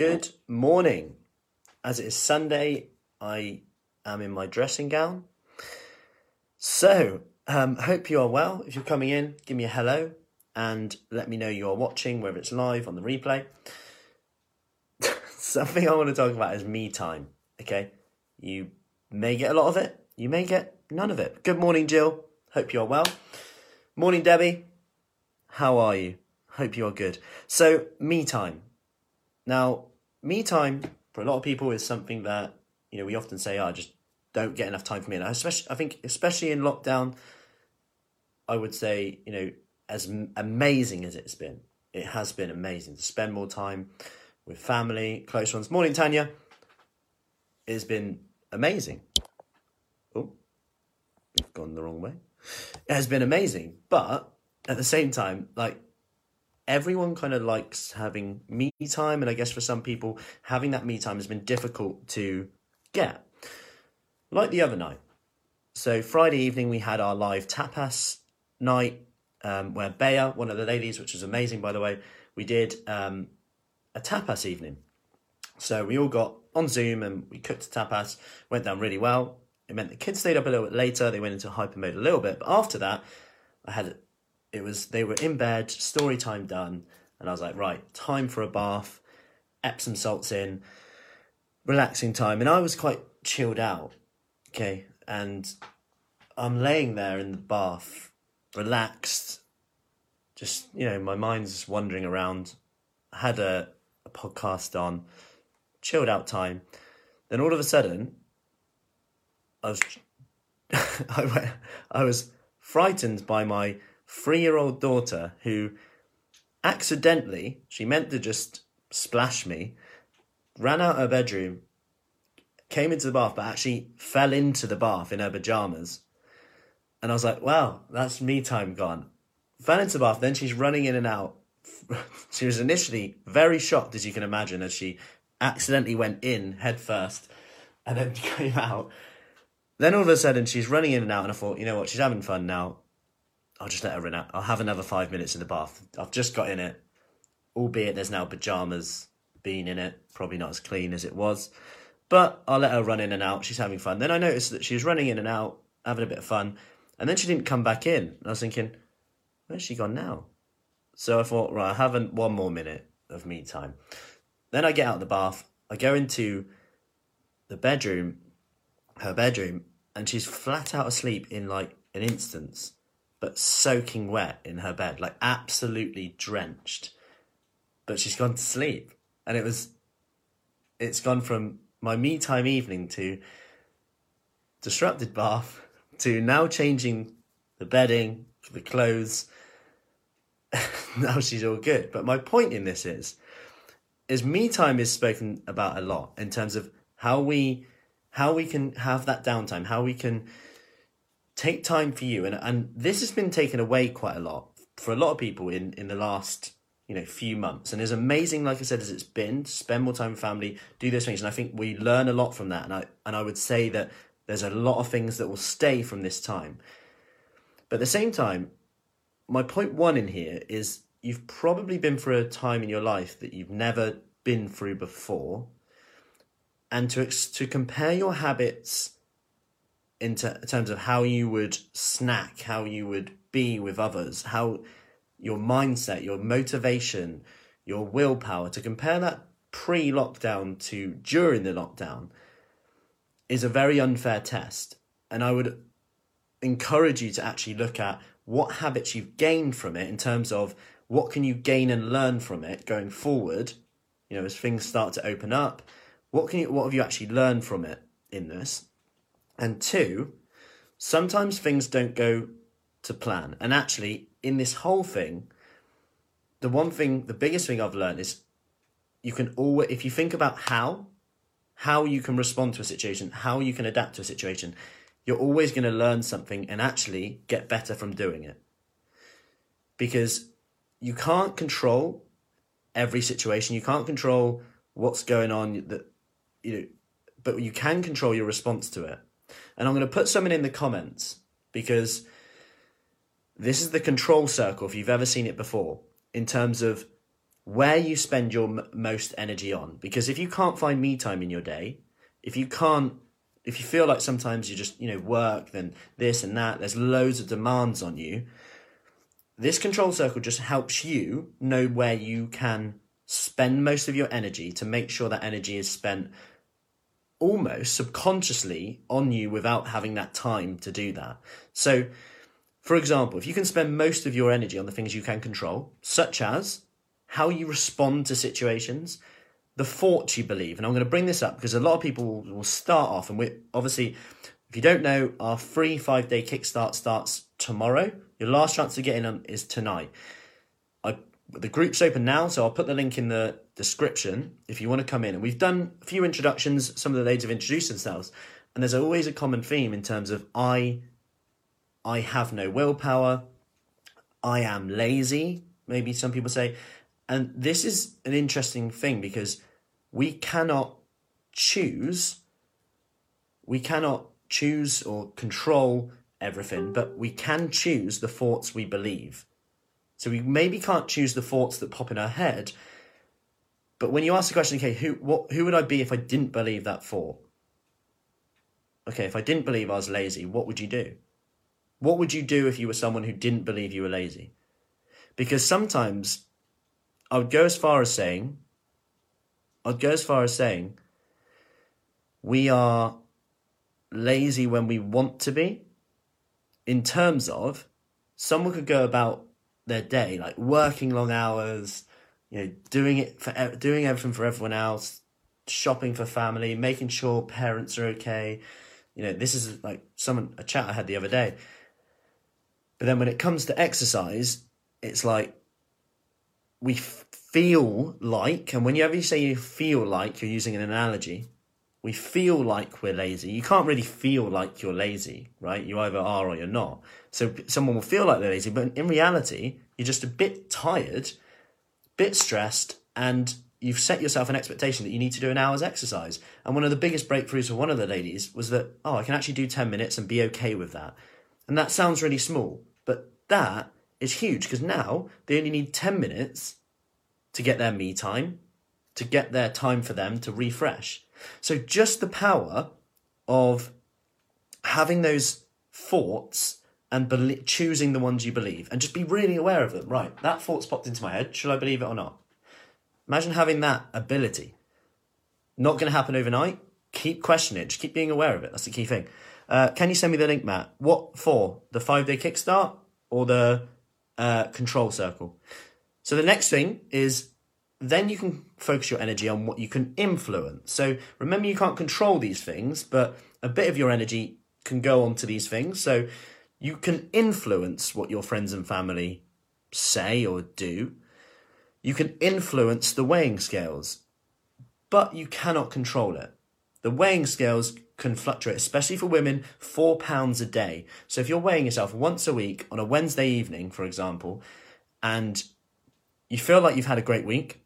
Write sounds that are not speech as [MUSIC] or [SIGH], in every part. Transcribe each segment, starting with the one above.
Good morning. As it is Sunday, I am in my dressing gown. So, um, hope you are well. If you're coming in, give me a hello and let me know you are watching, whether it's live on the replay. [LAUGHS] Something I want to talk about is me time. Okay, you may get a lot of it, you may get none of it. Good morning, Jill. Hope you are well. Morning, Debbie. How are you? Hope you are good. So, me time. Now, me time for a lot of people is something that you know we often say, oh, "I just don't get enough time for me." And I especially, I think, especially in lockdown, I would say, you know, as amazing as it's been, it has been amazing to spend more time with family, close ones. Morning, Tanya. It has been amazing. Oh, we've gone the wrong way. It has been amazing, but at the same time, like everyone kind of likes having me time, and I guess for some people, having that me time has been difficult to get. Like the other night. So Friday evening, we had our live tapas night um, where Bea, one of the ladies, which was amazing by the way, we did um, a tapas evening. So we all got on Zoom and we cooked tapas. Went down really well. It meant the kids stayed up a little bit later. They went into hyper mode a little bit, but after that, I had it was they were in bed, story time done, and I was like, right, time for a bath, Epsom salts in, relaxing time, and I was quite chilled out, okay, and I'm laying there in the bath, relaxed, just you know, my mind's wandering around. I had a, a podcast on, chilled out time, then all of a sudden, I was, [LAUGHS] I went, I was frightened by my three year old daughter who accidentally, she meant to just splash me, ran out her bedroom, came into the bath, but actually fell into the bath in her pajamas. And I was like, wow, that's me time gone. Fell into the bath, then she's running in and out. [LAUGHS] she was initially very shocked, as you can imagine, as she accidentally went in head first and then [LAUGHS] came out. Then all of a sudden she's running in and out, and I thought, you know what, she's having fun now. I'll just let her run out. I'll have another five minutes in the bath. I've just got in it, albeit there's now pajamas being in it, probably not as clean as it was. But I'll let her run in and out. She's having fun. Then I noticed that she was running in and out, having a bit of fun, and then she didn't come back in. And I was thinking, where's she gone now? So I thought, right, I have one more minute of me time. Then I get out of the bath. I go into the bedroom, her bedroom, and she's flat out asleep in like an instance but soaking wet in her bed, like absolutely drenched. But she's gone to sleep. And it was, it's gone from my me time evening to disrupted bath to now changing the bedding, the clothes. [LAUGHS] now she's all good. But my point in this is, is me time is spoken about a lot in terms of how we, how we can have that downtime, how we can take time for you. And and this has been taken away quite a lot for a lot of people in in the last you know few months. And as amazing like i said as it's been spend more time with family do those things. And i think we learn a lot from that. And i and i would say that there's a lot of things that will stay from this time. But at the same time my point one in here is you've probably been through a time in your life that you've never been through before. And to to compare your habits in, ter- in terms of how you would snack, how you would be with others, how your mindset, your motivation, your willpower, to compare that pre lockdown to during the lockdown is a very unfair test. And I would encourage you to actually look at what habits you've gained from it in terms of what can you gain and learn from it going forward you know as things start to open up what can you what have you actually learned from it in this and two, sometimes things don't go to plan. And actually, in this whole thing, the one thing, the biggest thing I've learned is you can always, if you think about how, how you can respond to a situation, how you can adapt to a situation, you're always going to learn something and actually get better from doing it. Because you can't control every situation. You can't control what's going on that you know, but you can control your response to it. And I'm going to put something in the comments because this is the control circle, if you've ever seen it before, in terms of where you spend your m- most energy on. Because if you can't find me time in your day, if you can't, if you feel like sometimes you just, you know, work, then this and that, there's loads of demands on you. This control circle just helps you know where you can spend most of your energy to make sure that energy is spent almost subconsciously on you without having that time to do that. So, for example, if you can spend most of your energy on the things you can control, such as how you respond to situations, the thoughts you believe. And I'm going to bring this up because a lot of people will start off, and we obviously, if you don't know, our free five day kickstart starts tomorrow. Your last chance to get in is tonight. The group's open now, so I'll put the link in the description if you want to come in. And we've done a few introductions. Some of the ladies have introduced themselves, and there's always a common theme in terms of I, I have no willpower. I am lazy. Maybe some people say, and this is an interesting thing because we cannot choose, we cannot choose or control everything, but we can choose the thoughts we believe. So we maybe can't choose the thoughts that pop in our head, but when you ask the question, okay, who what who would I be if I didn't believe that thought? Okay, if I didn't believe I was lazy, what would you do? What would you do if you were someone who didn't believe you were lazy? Because sometimes I would go as far as saying, I'd go as far as saying, we are lazy when we want to be, in terms of someone could go about their day like working long hours, you know, doing it for doing everything for everyone else, shopping for family, making sure parents are okay. You know, this is like someone a chat I had the other day. But then when it comes to exercise, it's like we feel like, and whenever you say you feel like, you're using an analogy. We feel like we're lazy. You can't really feel like you're lazy, right? You either are or you're not. So someone will feel like they're lazy, but in reality, you're just a bit tired, bit stressed, and you've set yourself an expectation that you need to do an hour's exercise. And one of the biggest breakthroughs for one of the ladies was that, oh, I can actually do 10 minutes and be okay with that. And that sounds really small, but that is huge because now they only need 10 minutes to get their me time, to get their time for them to refresh. So just the power of having those thoughts and be- choosing the ones you believe and just be really aware of them. Right, that thought's popped into my head. Should I believe it or not? Imagine having that ability. Not going to happen overnight. Keep questioning it. Just keep being aware of it. That's the key thing. Uh, can you send me the link, Matt? What for? The five day kickstart or the uh, control circle? So the next thing is then you can focus your energy on what you can influence. So remember, you can't control these things, but a bit of your energy can go on to these things. So you can influence what your friends and family say or do. You can influence the weighing scales, but you cannot control it. The weighing scales can fluctuate, especially for women, four pounds a day. So if you're weighing yourself once a week on a Wednesday evening, for example, and you feel like you've had a great week,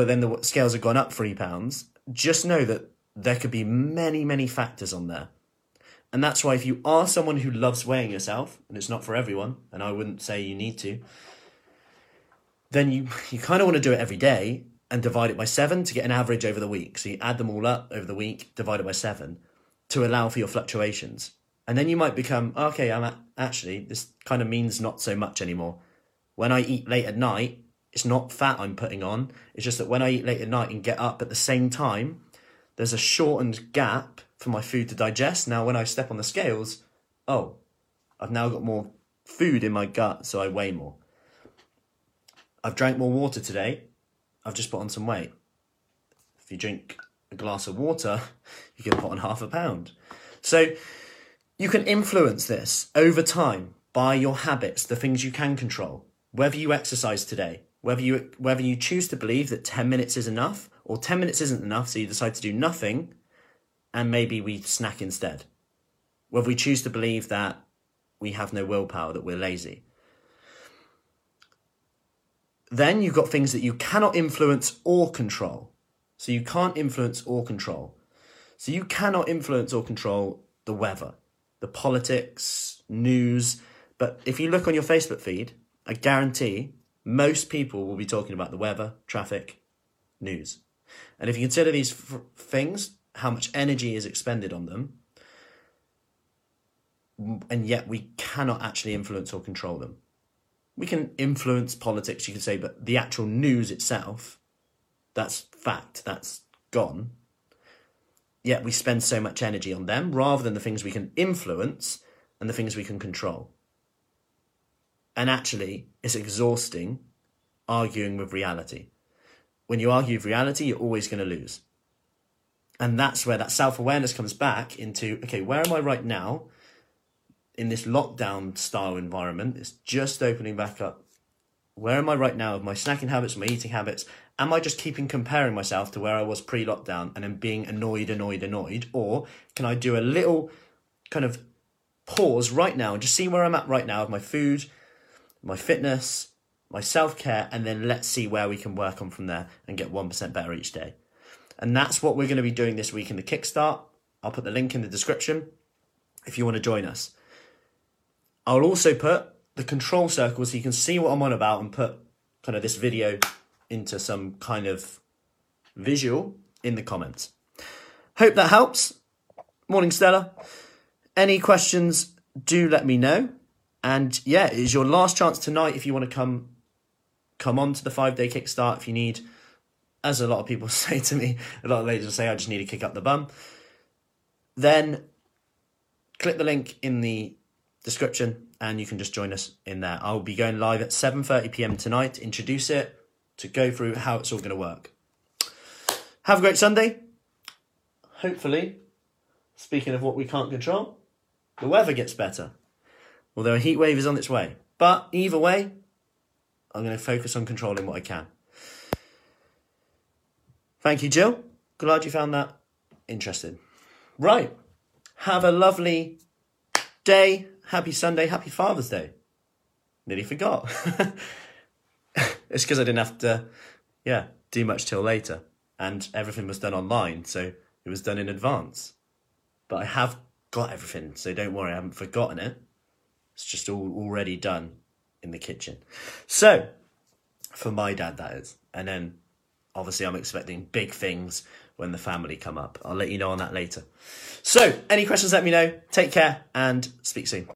but then the scales have gone up three pounds, just know that there could be many, many factors on there. And that's why if you are someone who loves weighing yourself, and it's not for everyone, and I wouldn't say you need to, then you, you kind of want to do it every day and divide it by seven to get an average over the week. So you add them all up over the week, divide it by seven to allow for your fluctuations. And then you might become, okay, I'm actually, this kind of means not so much anymore. When I eat late at night, it's not fat I'm putting on. It's just that when I eat late at night and get up at the same time, there's a shortened gap for my food to digest. Now, when I step on the scales, oh, I've now got more food in my gut, so I weigh more. I've drank more water today. I've just put on some weight. If you drink a glass of water, [LAUGHS] you can put on half a pound. So you can influence this over time by your habits, the things you can control. Whether you exercise today, whether you whether you choose to believe that 10 minutes is enough or 10 minutes isn't enough, so you decide to do nothing and maybe we snack instead. Whether we choose to believe that we have no willpower, that we're lazy. Then you've got things that you cannot influence or control. So you can't influence or control. So you cannot influence or control the weather, the politics, news. But if you look on your Facebook feed, I guarantee most people will be talking about the weather, traffic, news. And if you consider these f- things, how much energy is expended on them, and yet we cannot actually influence or control them. We can influence politics, you could say, but the actual news itself, that's fact, that's gone. Yet we spend so much energy on them rather than the things we can influence and the things we can control. And actually, it's exhausting arguing with reality. When you argue with reality, you're always going to lose. And that's where that self awareness comes back into okay, where am I right now in this lockdown style environment? It's just opening back up. Where am I right now with my snacking habits, my eating habits? Am I just keeping comparing myself to where I was pre lockdown and then being annoyed, annoyed, annoyed? Or can I do a little kind of pause right now and just see where I'm at right now with my food, my fitness, my self care, and then let's see where we can work on from there and get 1% better each day. And that's what we're going to be doing this week in the Kickstart. I'll put the link in the description if you want to join us. I'll also put the control circle so you can see what I'm on about and put kind of this video into some kind of visual in the comments. Hope that helps. Morning, Stella. Any questions, do let me know. And yeah, it is your last chance tonight if you want to come come on to the five day kickstart if you need as a lot of people [LAUGHS] say to me, a lot of ladies say, I just need to kick up the bum. Then click the link in the description and you can just join us in there. I'll be going live at 7:30 p.m. tonight to introduce it, to go through how it's all going to work. Have a great Sunday. Hopefully, speaking of what we can't control, the weather gets better. Although a heat wave is on its way. But either way, I'm going to focus on controlling what I can. Thank you, Jill. Glad you found that interesting. Right. Have a lovely day. Happy Sunday. Happy Father's Day. Nearly forgot. [LAUGHS] it's because I didn't have to, yeah, do much till later. And everything was done online, so it was done in advance. But I have got everything, so don't worry, I haven't forgotten it. It's just all already done in the kitchen. So, for my dad, that is. And then obviously I'm expecting big things when the family come up. I'll let you know on that later. So, any questions, let me know. Take care and speak soon.